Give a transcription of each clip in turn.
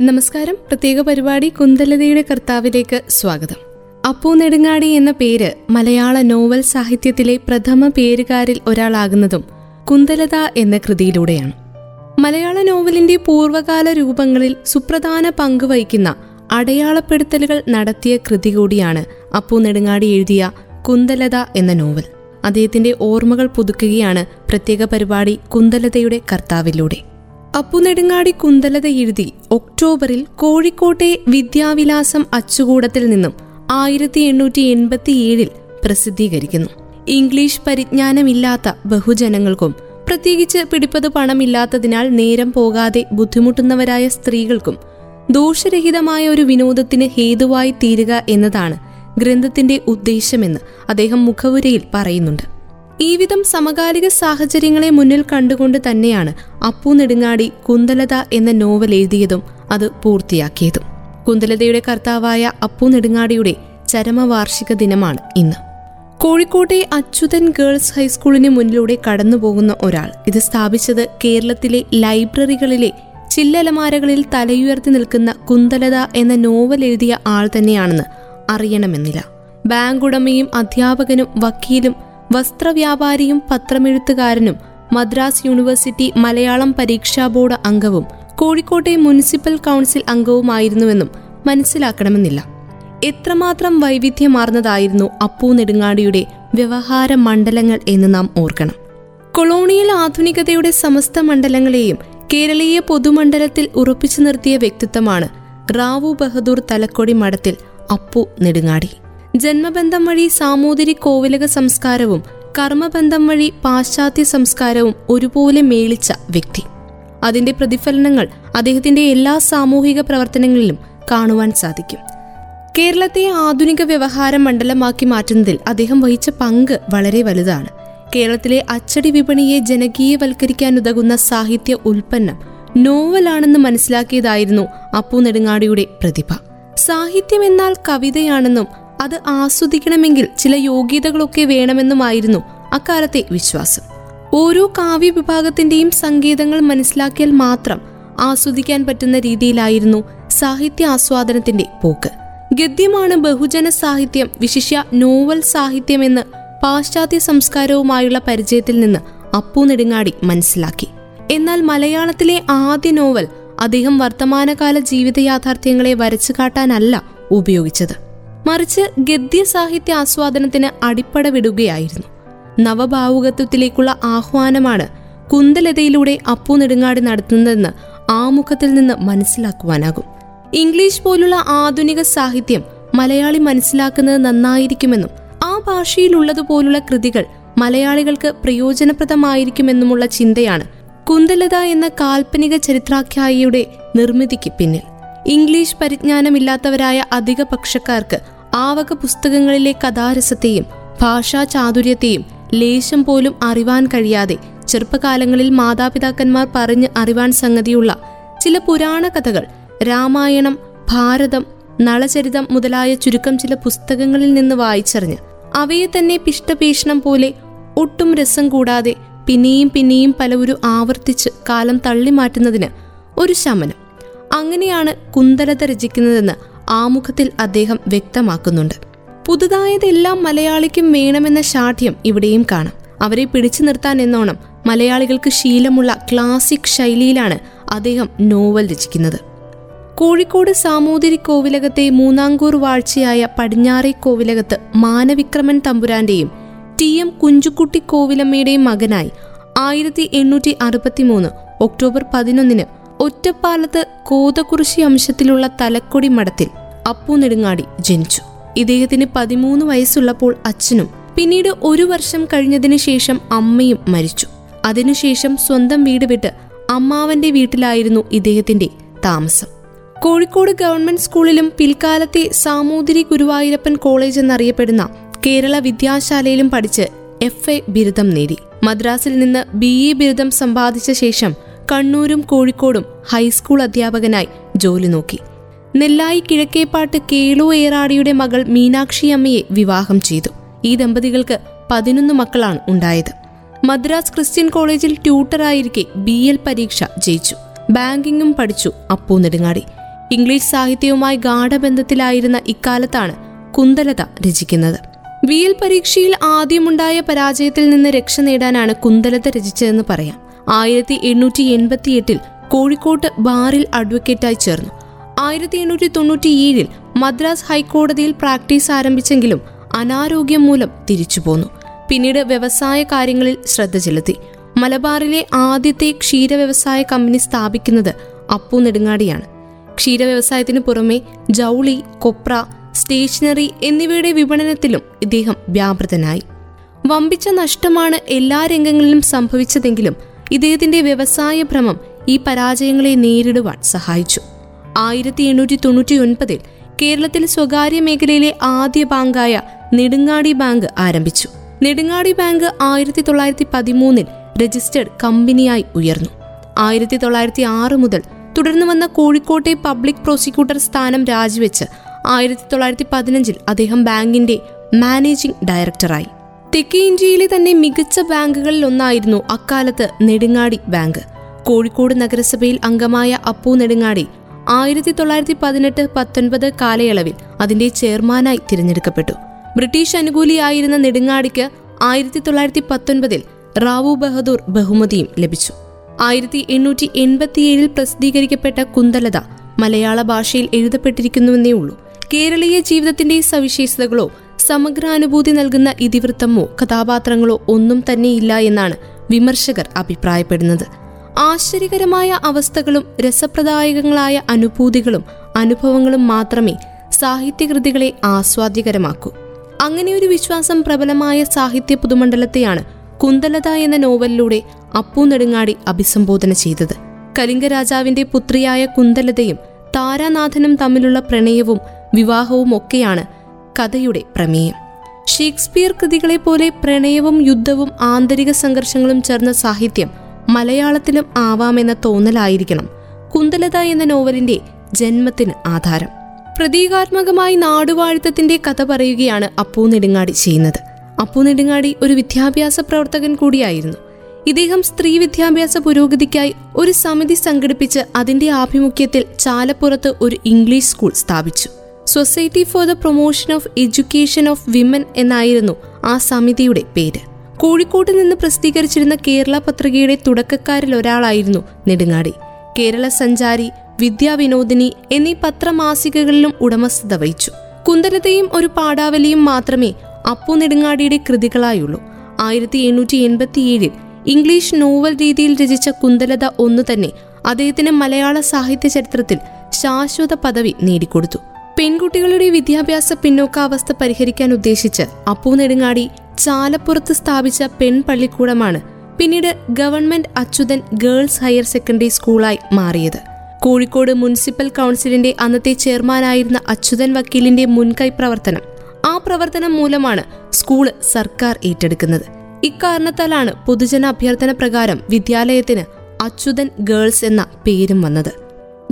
നമസ്കാരം. പ്രത്യേക പരിപാടി കുന്തലതയുടെ കർത്താവിലേക്ക് സ്വാഗതം. അപ്പു നെടുങ്ങാടി എന്ന പേര് മലയാള നോവൽ സാഹിത്യത്തിലെ പ്രഥമ പേരുകാരിൽ ഒരാളാകുന്നതും കുന്തലത എന്ന കൃതിയിലൂടെയാണ്. മലയാള നോവലിന്റെ പൂർവകാല രൂപങ്ങളിൽ സുപ്രധാന പങ്ക് വഹിക്കുന്ന അടയാളപ്പെടുത്തലുകൾ നടത്തിയ കൃതി കൂടിയാണ് അപ്പു നെടുങ്ങാടി എഴുതിയ കുന്തലത എന്ന നോവൽ. അദ്ദേഹത്തിന്റെ ഓർമ്മകൾ പുതുക്കുകയാണ് പ്രത്യേക പരിപാടി കുന്തലതയുടെ കർത്താവിലൂടെ. അപ്പുനെടുങ്ങാടി കുന്തലത എഴുതി ഒക്ടോബറിൽ കോഴിക്കോട്ടെ വിദ്യാവിലാസം അച്ചുകൂടത്തിൽ നിന്നും ആയിരത്തി എണ്ണൂറ്റി എൺപത്തിയേഴിൽ പ്രസിദ്ധീകരിക്കുന്നു. ഇംഗ്ലീഷ് പരിജ്ഞാനമില്ലാത്ത ബഹുജനങ്ങൾക്കും പ്രത്യേകിച്ച് പിടിപ്പത് പണമില്ലാത്തതിനാൽ നേരം പോകാതെ ബുദ്ധിമുട്ടുന്നവരായ സ്ത്രീകൾക്കും ദോഷരഹിതമായ ഒരു വിനോദത്തിന് ഹേതുവായി തീരുക എന്നതാണ് ഗ്രന്ഥത്തിന്റെ ഉദ്ദേശമെന്ന് അദ്ദേഹം മുഖവുരയിൽ പറയുന്നുണ്ട്. ഈ വിധം സമകാലിക സാഹചര്യങ്ങളെ മുന്നിൽ കണ്ടുകൊണ്ട് തന്നെയാണ് അപ്പു നെടുങ്ങാടി കുന്തലത എന്ന നോവൽ എഴുതിയതും അത് പൂർത്തിയാക്കിയതും. കുന്തലതയുടെ കർത്താവായ അപ്പു നെടുങ്ങാടിയുടെ ചരമവാർഷിക ദിനമാണ് ഇന്ന്. കോഴിക്കോട്ടെ അച്യുതൻ ഗേൾസ് ഹൈസ്കൂളിന് മുന്നിലൂടെ കടന്നുപോകുന്ന ഒരാൾ ഇത് സ്ഥാപിച്ചത് കേരളത്തിലെ ലൈബ്രറികളിലെ ചില്ലലമാരകളിൽ തലയുയർത്തി നിൽക്കുന്ന കുന്തലത എന്ന നോവൽ എഴുതിയ ആൾ തന്നെയാണെന്ന് അറിയണമെന്നില്ല. ബാങ്ക് ഉടമയും അധ്യാപകനും വക്കീലും വസ്ത്രവ്യാപാരിയും പത്രമെഴുത്തുകാരനും മദ്രാസ് യൂണിവേഴ്സിറ്റി മലയാളം പരീക്ഷാ ബോർഡ് അംഗവും കോഴിക്കോട്ടെ മുനിസിപ്പൽ കൗൺസിൽ അംഗവുമായിരുന്നുവെന്നും മനസ്സിലാക്കണമെന്നില്ല. എത്രമാത്രം വൈവിധ്യമാർന്നതായിരുന്നു അപ്പു നെടുങ്ങാടിയുടെ വ്യവഹാര മണ്ഡലങ്ങൾ എന്ന് നാം ഓർക്കണം. കൊളോണിയൽ ആധുനികതയുടെ സമസ്ത മണ്ഡലങ്ങളെയും കേരളീയ പൊതുമണ്ഡലത്തിൽ ഉറപ്പിച്ചു നിർത്തിയ വ്യക്തിത്വമാണ് റാവു ബഹദൂർ തലക്കൊടി മഠത്തിൽ അപ്പു നെടുങ്ങാടി. ജന്മബന്ധം വഴി സാമൂതിരി കോവിലക സംസ്കാരവും കർമ്മബന്ധം വഴി പാശ്ചാത്യ സംസ്കാരവും ഒരുപോലെ മേളിച്ച വ്യക്തി. അതിന്റെ പ്രതിഫലനങ്ങൾ അദ്ദേഹത്തിന്റെ എല്ലാ സാമൂഹിക പ്രവർത്തനങ്ങളിലും കാണുവാൻ സാധിക്കും. കേരളത്തെ ആധുനിക വ്യവഹാര മണ്ഡലമാക്കി മാറ്റുന്നതിൽ അദ്ദേഹം വഹിച്ച പങ്ക് വളരെ വലുതാണ്. കേരളത്തിലെ അച്ചടി വിപണിയെ ജനകീയവൽക്കരിക്കാനുതകുന്ന സാഹിത്യ ഉൽപ്പന്നം നോവലാണെന്ന് മനസ്സിലാക്കിയതായിരുന്നു അപ്പു നെടുങ്ങാടിയുടെ പ്രതിഭ. സാഹിത്യം എന്നാൽ കവിതയാണെന്നും അത് ആസ്വദിക്കണമെങ്കിൽ ചില യോഗ്യതകളൊക്കെ വേണമെന്നുമായിരുന്നു അക്കാലത്തെ വിശ്വാസം. ഓരോ കാവ്യ വിഭാഗത്തിന്റെയും സംഗീതങ്ങൾ മനസ്സിലാക്കിയാൽ മാത്രം ആസ്വദിക്കാൻ പറ്റുന്ന രീതിയിലായിരുന്നു സാഹിത്യ ആസ്വാദനത്തിന്റെ പോക്ക്. ഗദ്യമാണ് ബഹുജന സാഹിത്യം വിശിഷ്യ നോവൽ സാഹിത്യം സാഹിത്യമെന്ന് പാശ്ചാത്യ സംസ്കാരവുമായുള്ള പരിചയത്തിൽ നിന്ന് അപ്പു നെടുങ്ങാടി മനസ്സിലാക്കി. എന്നാൽ മലയാളത്തിലെ ആദ്യ നോവൽ അദ്ദേഹം വർത്തമാനകാല ജീവിത യാഥാർത്ഥ്യങ്ങളെ വരച്ചു കാട്ടാനല്ല ഉപയോഗിച്ചത്. മറിച്ച് ഗദ്യ സാഹിത്യ ആസ്വാദനത്തിന് അടിപ്പട വിടുകയായിരുന്നു നവഭാവുകത്വത്തിലേക്കുള്ള ആഹ്വാനമാണ് കുന്തലതയിലൂടെ അപ്പു നെടുങ്ങാടി നടത്തുന്നതെന്ന് ആമുഖത്തിൽ നിന്ന് മനസ്സിലാക്കുവാനാകും. ഇംഗ്ലീഷ് പോലുള്ള ആധുനിക സാഹിത്യം മലയാളി മനസ്സിലാക്കുന്നത് നന്നായിരിക്കുമെന്നും ആ ഭാഷയിലുള്ളതുപോലുള്ള കൃതികൾ മലയാളികൾക്ക് പ്രയോജനപ്രദമായിരിക്കുമെന്നുമുള്ള ചിന്തയാണ് കുന്തലത എന്ന കാൽപ്പനിക ചരിത്രാഖ്യായിയുടെ നിർമ്മിതിക്ക് പിന്നിൽ. ഇംഗ്ലീഷ് പരിജ്ഞാനമില്ലാത്തവരായ അധിക പക്ഷക്കാർക്ക് ആവക പുസ്തകങ്ങളിലെ കഥാരസത്തെയും ഭാഷാ ചാതുര്യത്തെയും ലേശം പോലും അറിവാൻ കഴിയാതെ ചെറുപ്പകാലങ്ങളിൽ മാതാപിതാക്കന്മാർ പറഞ്ഞ് അറിവാൻ സംഗതിയുള്ള ചില പുരാണ കഥകൾ രാമായണം ഭാരതം നളചരിതം മുതലായ ചുരുക്കം ചില പുസ്തകങ്ങളിൽ നിന്ന് വായിച്ചറിഞ്ഞ് അവയെ തന്നെ പിഷ്ടഭീഷണം പോലെ ഒട്ടും രസം കൂടാതെ പിന്നെയും പിന്നെയും പലവരു ആവർത്തിച്ച് കാലം തള്ളി തള്ളിമാറ്റുന്നതിന് ഒരു ശമനം. അങ്ങനെയാണ് കുന്തലത രചിക്കുന്നതെന്ന് ആമുഖത്തിൽ അദ്ദേഹം വ്യക്തമാക്കുന്നുണ്ട്. പുതുതായതെല്ലാം മലയാളിക്കും വേണമെന്ന ശാഠ്യം ഇവിടെയും കാണാം. അവരെ പിടിച്ചു നിർത്താൻ എന്നോണം മലയാളികൾക്ക് ശീലമുള്ള ക്ലാസിക് ശൈലിയിലാണ് അദ്ദേഹം നോവൽ രചിക്കുന്നത്. കോഴിക്കോട് സാമൂതിരി കോവിലകത്തെ മൂന്നാംകൂർ വാഴ്ചയായ പടിഞ്ഞാറെ കോവിലകത്ത് മാനവിക്രമൻ തമ്പുരാന്റെയും ടി. എം. കുഞ്ചുക്കുട്ടി കോവിലമ്മയുടെയും മകനായി ആയിരത്തി എണ്ണൂറ്റി അറുപത്തിമൂന്ന് ഒക്ടോബർ പതിനൊന്നിന് ഒറ്റപ്പാലത്ത് കോതകുറിശി അംശത്തിലുള്ള തലക്കൊടി മഠത്തിൽ അപ്പു നെടുങ്ങാടി ജനിച്ചു. ഇദ്ദേഹത്തിന് പതിമൂന്ന് വയസ്സുള്ളപ്പോൾ അച്ഛനും പിന്നീട് ഒരു വർഷം കഴിഞ്ഞതിന് ശേഷം അമ്മയും മരിച്ചു. അതിനുശേഷം സ്വന്തം വീട് വിട്ട് അമ്മാവന്റെ വീട്ടിലായിരുന്നു ഇദ്ദേഹത്തിന്റെ താമസം. കോഴിക്കോട് ഗവൺമെന്റ് സ്കൂളിലും പിൽക്കാലത്തെ സാമൂതിരി ഗുരുവായൂരപ്പൻ കോളേജ് എന്നറിയപ്പെടുന്ന കേരള വിദ്യാശാലയിലും പഠിച്ച് എഫ് എ ബിരുദം നേടി. മദ്രാസിൽ നിന്ന് ബി എ ബിരുദം സമ്പാദിച്ച ശേഷം കണ്ണൂരും കോഴിക്കോടും ഹൈസ്കൂൾ അധ്യാപകനായി ജോലി നോക്കി. നെല്ലായി കിഴക്കേപ്പാട്ട് കേളു ഏറാടിയുടെ മകൾ മീനാക്ഷി അമ്മയെ വിവാഹം ചെയ്തു. ഈ ദമ്പതികൾക്ക് പതിനൊന്ന് മക്കളാണ് ഉണ്ടായത്. മദ്രാസ് ക്രിസ്ത്യൻ കോളേജിൽ ട്യൂട്ടറായിരിക്കെ ബി എൽ പരീക്ഷ ജയിച്ചു. ബാങ്കിങ്ങും പഠിച്ചു അപ്പു നെടുങ്ങാടി. ഇംഗ്ലീഷ് സാഹിത്യവുമായി ഗാഠബന്ധത്തിലായിരുന്ന ഇക്കാലത്താണ് കുന്തലത രചിക്കുന്നത്. ബി എൽ പരീക്ഷയിൽ ആദ്യമുണ്ടായ പരാജയത്തിൽ നിന്ന് രക്ഷ നേടാനാണ് കുന്തലത രചിച്ചതെന്ന് പറയാം. ആയിരത്തി എണ്ണൂറ്റി എൺപത്തി എട്ടിൽ കോഴിക്കോട്ട് ബാറിൽ അഡ്വക്കേറ്റായി ചേർന്നു. ആയിരത്തി എണ്ണൂറ്റി തൊണ്ണൂറ്റിയേഴിൽ മദ്രാസ് ഹൈക്കോടതിയിൽ പ്രാക്ടീസ് ആരംഭിച്ചെങ്കിലും അനാരോഗ്യം മൂലം തിരിച്ചു പോന്നു. പിന്നീട് വ്യവസായ കാര്യങ്ങളിൽ ശ്രദ്ധ ചെലുത്തി. മലബാറിലെ ആദ്യത്തെ ക്ഷീര വ്യവസായ കമ്പനി സ്ഥാപിക്കുന്നത് അപ്പു നെടുങ്ങാടിയാണ്. ക്ഷീര വ്യവസായത്തിന് പുറമെ ജൗളി കൊപ്ര സ്റ്റേഷനറി എന്നിവയുടെ വിപണനത്തിലും ഇദ്ദേഹം വ്യാപൃതനായി. വമ്പിച്ച നഷ്ടമാണ് എല്ലാ രംഗങ്ങളിലും സംഭവിച്ചതെങ്കിലും ഇദ്ദേഹത്തിന്റെ വ്യവസായ ഭ്രമം ഈ പരാജയങ്ങളെ നേരിടുവാൻ സഹായിച്ചു. ആയിരത്തി എണ്ണൂറ്റി തൊണ്ണൂറ്റി ഒൻപതിൽ കേരളത്തിൽ സ്വകാര്യ മേഖലയിലെ ആദ്യ ബാങ്കായ നെടുങ്ങാടി ബാങ്ക് ആരംഭിച്ചു. നെടുങ്ങാടി ബാങ്ക് ആയിരത്തി തൊള്ളായിരത്തി പതിമൂന്നിൽ രജിസ്റ്റേഡ് കമ്പനിയായി ഉയർന്നു. ആയിരത്തി തൊള്ളായിരത്തി ആറ് മുതൽ തുടർന്ന് വന്ന കോഴിക്കോട്ടെ പബ്ലിക് പ്രോസിക്യൂട്ടർ സ്ഥാനം രാജിവെച്ച് ആയിരത്തി തൊള്ളായിരത്തി പതിനഞ്ചിൽ അദ്ദേഹം ബാങ്കിന്റെ മാനേജിംഗ് ഡയറക്ടറായി. തെക്കേ ഇന്ത്യയിലെ തന്നെ മികച്ച ബാങ്കുകളിൽ ഒന്നായിരുന്നു അക്കാലത്ത് നെടുങ്ങാടി ബാങ്ക്. കോഴിക്കോട് നഗരസഭയിൽ അംഗമായ അപ്പു നെടുങ്ങാടി ആയിരത്തി തൊള്ളായിരത്തി പതിനെട്ട് പത്തൊൻപത് കാലയളവിൽ അതിന്റെ ചെയർമാനായി തിരഞ്ഞെടുക്കപ്പെട്ടു. ബ്രിട്ടീഷ് അനുകൂലിയായിരുന്ന നെടുങ്ങാടിക്ക് ആയിരത്തി തൊള്ളായിരത്തി പത്തൊൻപതിൽ റാവു ബഹദൂർ ബഹുമതിയും ലഭിച്ചു. ആയിരത്തി എണ്ണൂറ്റി എൺപത്തിയേഴിൽ പ്രസിദ്ധീകരിക്കപ്പെട്ട കുന്തലത മലയാള ഭാഷയിൽ എഴുതപ്പെട്ടിരിക്കുന്നുവെന്നേ ഉള്ളൂ. കേരളീയ ജീവിതത്തിന്റെ സവിശേഷതകളോ സമഗ്രാനുഭൂതി നൽകുന്ന ഇതിവൃത്തമോ കഥാപാത്രങ്ങളോ ഒന്നും തന്നെയില്ല എന്നാണ് വിമർശകർ അഭിപ്രായപ്പെടുന്നത്. ആശ്ചര്യകരമായ അവസ്ഥകളും രസപ്രദായകങ്ങളായ അനുഭൂതികളും അനുഭവങ്ങളും മാത്രമേ സാഹിത്യകൃതികളെ ആസ്വാദ്യകരമാക്കൂ. അങ്ങനെയൊരു വിശ്വാസം പ്രബലമായ സാഹിത്യ പുതുമണ്ഡലത്തെയാണ് കുന്തലത എന്ന നോവലിലൂടെ അപ്പു നെടുങ്ങാടി അഭിസംബോധന ചെയ്തത്. കലിംഗരാജാവിന്റെ പുത്രിയായ കുന്തലതയും താരാനാഥനും തമ്മിലുള്ള പ്രണയവും വിവാഹവും ഒക്കെയാണ് കഥയുടെ പ്രമേയം. ഷേക്സ്പിയർ കൃതികളെ പോലെ പ്രണയവും യുദ്ധവും ആന്തരിക സംഘർഷങ്ങളും ചേർന്ന സാഹിത്യം മലയാളത്തിലും ആവാമെന്ന തോന്നലായിരിക്കണം കുന്തലത എന്ന നോവലിന്റെ ജന്മത്തിന് ആധാരം. പ്രതീകാത്മകമായി നാടുവാഴുത്തത്തിന്റെ കഥ പറയുകയാണ് അപ്പൂനെടുങ്ങാടി ചെയ്യുന്നത്. അപ്പൂനെടുങ്ങാടി ഒരു വിദ്യാഭ്യാസ പ്രവർത്തകൻ കൂടിയായിരുന്നു. ഇദ്ദേഹം സ്ത്രീ വിദ്യാഭ്യാസ പുരോഗതിക്കായി ഒരു സമിതി സംഘടിപ്പിച്ച് അതിന്റെ ആഭിമുഖ്യത്തിൽ ചാലപ്പുറത്ത് ഒരു ഇംഗ്ലീഷ് സ്കൂൾ സ്ഥാപിച്ചു. Society for the promotion of education of women എന്നായിരുന്നു ആ സമിതിയുടെ പേര്. കോഴിക്കോട്ട് നിന്ന് പ്രസിദ്ധീകരിച്ചിരുന്ന കേരള പത്രികയുടെ തുടക്കക്കാരിൽ ഒരാളായിരുന്നു നെടുങ്ങാടി. കേരള സഞ്ചാരി വിദ്യാവിനോദിനി എന്നീ പത്രമാസികകളിലും ഉടമസ്ഥത വഹിച്ചു. കുന്തലതയും ഒരു പാടാവലിയും മാത്രമേ അപ്പു നെടുങ്ങാടിയുടെ കൃതികളായുള്ളൂ. ആയിരത്തി എണ്ണൂറ്റി എൺപത്തിയേഴിൽ ഇംഗ്ലീഷ് നോവൽ രീതിയിൽ രചിച്ച കുന്തലത ഒന്നു തന്നെ അദ്ദേഹത്തിന് മലയാള സാഹിത്യ ചരിത്രത്തിൽ ശാശ്വത പദവി നേടിക്കൊടുത്തു. പെൺകുട്ടികളുടെ വിദ്യാഭ്യാസ പിന്നോക്കാവസ്ഥ പരിഹരിക്കാൻ ഉദ്ദേശിച്ച് അപ്പു നെടുങ്ങാടി ചാലപ്പുറത്ത് സ്ഥാപിച്ച പെൺപള്ളിക്കൂടമാണ് പിന്നീട് government Achuthan girls higher secondary സ്കൂളായി മാറിയത്. കോഴിക്കോട് മുനിസിപ്പൽ കൗൺസിലിന്റെ അന്നത്തെ ചെയർമാനായിരുന്ന അച്യുതൻ വക്കീലിന്റെ മുൻകൈ പ്രവർത്തനം ആ പ്രവർത്തനം മൂലമാണ് സ്കൂൾ സർക്കാർ ഏറ്റെടുക്കുന്നത്. ഇക്കാരണത്താലാണ് പൊതുജന അഭ്യർത്ഥന പ്രകാരം വിദ്യാലയത്തിന് അച്യുതൻ ഗേൾസ് എന്ന പേരും വന്നത്.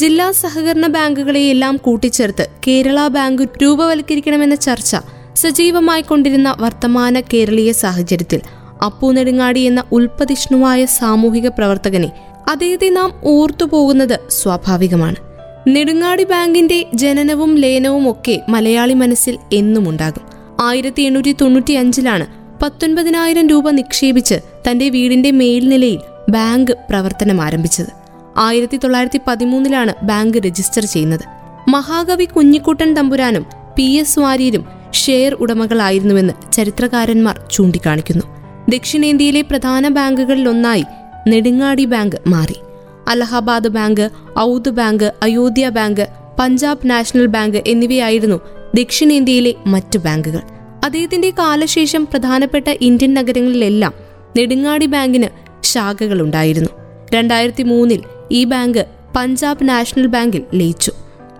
ജില്ലാ സഹകരണ ബാങ്കുകളെയെല്ലാം കൂട്ടിച്ചേർത്ത് കേരള ബാങ്ക് രൂപവൽക്കരിക്കണമെന്ന ചർച്ച സജീവമായി കൊണ്ടിരുന്ന വർത്തമാന കേരളീയ സാഹചര്യത്തിൽ അപ്പു നെടുങ്ങാടി എന്ന ഉൽപ്പതിഷ്ണുവായ സാമൂഹിക പ്രവർത്തകനെ അദ്ദേഹത്തെ നാം ഓർത്തുപോകുന്നത് സ്വാഭാവികമാണ്. നെടുങ്ങാടി ബാങ്കിന്റെ ജനനവും ലയനവും ഒക്കെ മലയാളി മനസ്സിൽ എന്നും ഉണ്ടാകും. ആയിരത്തി എണ്ണൂറ്റി തൊണ്ണൂറ്റി അഞ്ചിലാണ് പത്തൊൻപതിനായിരം രൂപ നിക്ഷേപിച്ച് തന്റെ വീടിന്റെ മേൽനിലയിൽ ബാങ്ക് പ്രവർത്തനം ആരംഭിച്ചത് ആയിരത്തി തൊള്ളായിരത്തി പതിമൂന്നിലാണ് ബാങ്ക് രജിസ്റ്റർ ചെയ്യുന്നത്. മഹാകവി കുഞ്ഞിക്കുട്ടൻ തമ്പുരാനും പി എസ് വാര്യരും ഷെയർ ഉടമകളായിരുന്നുവെന്ന് ചരിത്രകാരന്മാർ ചൂണ്ടിക്കാണിക്കുന്നു. ദക്ഷിണേന്ത്യയിലെ പ്രധാന ബാങ്കുകളിലൊന്നായി നെടുങ്ങാടി ബാങ്ക് മാറി. Allahabad bank Oudh bank Ayodhya bank Punjab national bank എന്നിവയായിരുന്നു ദക്ഷിണേന്ത്യയിലെ മറ്റു ബാങ്കുകൾ. അദ്ദേഹത്തിന്റെ കാലശേഷം പ്രധാനപ്പെട്ട ഇന്ത്യൻ നഗരങ്ങളിലെല്ലാം നെടുങ്ങാടി ബാങ്കിന് ശാഖകളുണ്ടായിരുന്നു. രണ്ടായിരത്തി മൂന്നിൽ ഈ ബാങ്ക് പഞ്ചാബ് നാഷണൽ ബാങ്കിൽ ലയിച്ചു.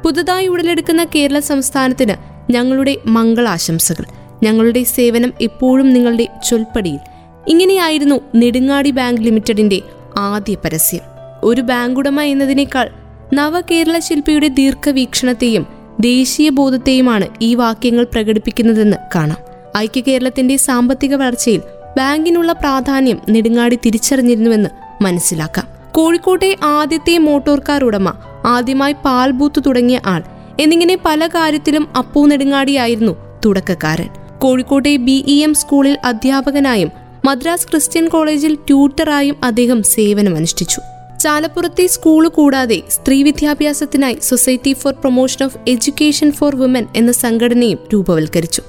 പുതുതായി ഉടലെടുക്കുന്ന കേരള സംസ്ഥാനത്തിന് ഞങ്ങളുടെ മംഗളാശംസകൾ. ഞങ്ങളുടെ സേവനം എപ്പോഴും നിങ്ങളുടെ ചൊൽപ്പടിയിൽ. ഇങ്ങനെയായിരുന്നു നെടുങ്ങാടി ബാങ്ക് ലിമിറ്റഡിന്റെ ആദ്യ പരസ്യം. ഒരു ബാങ്കുടമ എന്നതിനേക്കാൾ നവകേരള ശില്പിയുടെ ദീർഘവീക്ഷണത്തെയും ദേശീയ ബോധത്തെയുമാണ് ഈ വാക്യങ്ങൾ പ്രകടിപ്പിക്കുന്നതെന്ന് കാണാം. ഐക്യ കേരളത്തിന്റെ സാമ്പത്തിക വളർച്ചയിൽ ബാങ്കിനുള്ള പ്രാധാന്യം നെടുങ്ങാടി തിരിച്ചറിഞ്ഞിരുന്നുവെന്ന് മനസ്സിലാക്കാം. കോഴിക്കോട്ടെ ആദ്യത്തെ മോട്ടോർ കാർ ഉടമ. ആദ്യമായി പാൽ ബൂത്ത് തുടങ്ങിയ ആൾ. എന്നിങ്ങനെ പല കാര്യത്തിലും അപ്പു നെടുങ്ങാടിയായിരുന്നു തുടക്കക്കാരൻ. കോഴിക്കോട്ടെ ബി ഇ എം സ്കൂളിൽ അധ്യാപകനായും മദ്രാസ് ക്രിസ്ത്യൻ കോളേജിൽ ട്യൂട്ടറായും അദ്ദേഹം സേവനമനുഷ്ഠിച്ചു. ചാലപ്പുറത്തെ സ്കൂൾ കൂടാതെ സ്ത്രീ വിദ്യാഭ്യാസത്തിനായി society for promotion of education for women എന്ന സംഘടനയും രൂപവൽക്കരിച്ചു.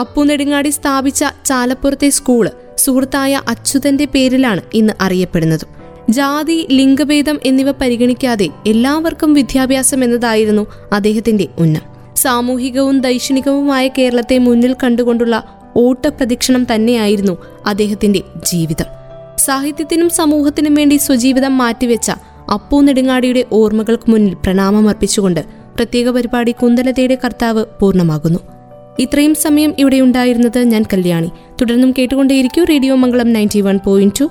അപ്പു നെടുങ്ങാടി സ്ഥാപിച്ച ചാലപ്പുറത്തെ സ്കൂൾ സുഹൃത്തായ അച്യുതന്റെ പേരിലാണ് ഇന്ന് അറിയപ്പെടുന്നത്. ജാതി ലിംഗഭേദം എന്നിവ പരിഗണിക്കാതെ എല്ലാവർക്കും വിദ്യാഭ്യാസം എന്നതായിരുന്നു അദ്ദേഹത്തിന്റെ ഉന്നം. സാമൂഹികവും ദൈക്ഷണികവുമായ കേരളത്തെ മുന്നിൽ കണ്ടുകൊണ്ടുള്ള ഓട്ടപ്രദക്ഷിണം തന്നെയായിരുന്നു അദ്ദേഹത്തിന്റെ ജീവിതം. സാഹിത്യത്തിനും സമൂഹത്തിനും വേണ്ടി സ്വജീവിതം മാറ്റിവെച്ച അപ്പു നെടുങ്ങാടിയുടെ ഓർമ്മകൾക്ക് മുന്നിൽ പ്രണാമം അർപ്പിച്ചുകൊണ്ട് പ്രത്യേക പരിപാടി കുന്തലതയുടെ കർത്താവ് പൂർണമാകുന്നു. ഇത്രയും സമയം ഇവിടെ ഉണ്ടായിരുന്നത് ഞാൻ കല്യാണി. തുടർന്നും കേട്ടുകൊണ്ടേയിരിക്കും radio Mangalam ninety one point two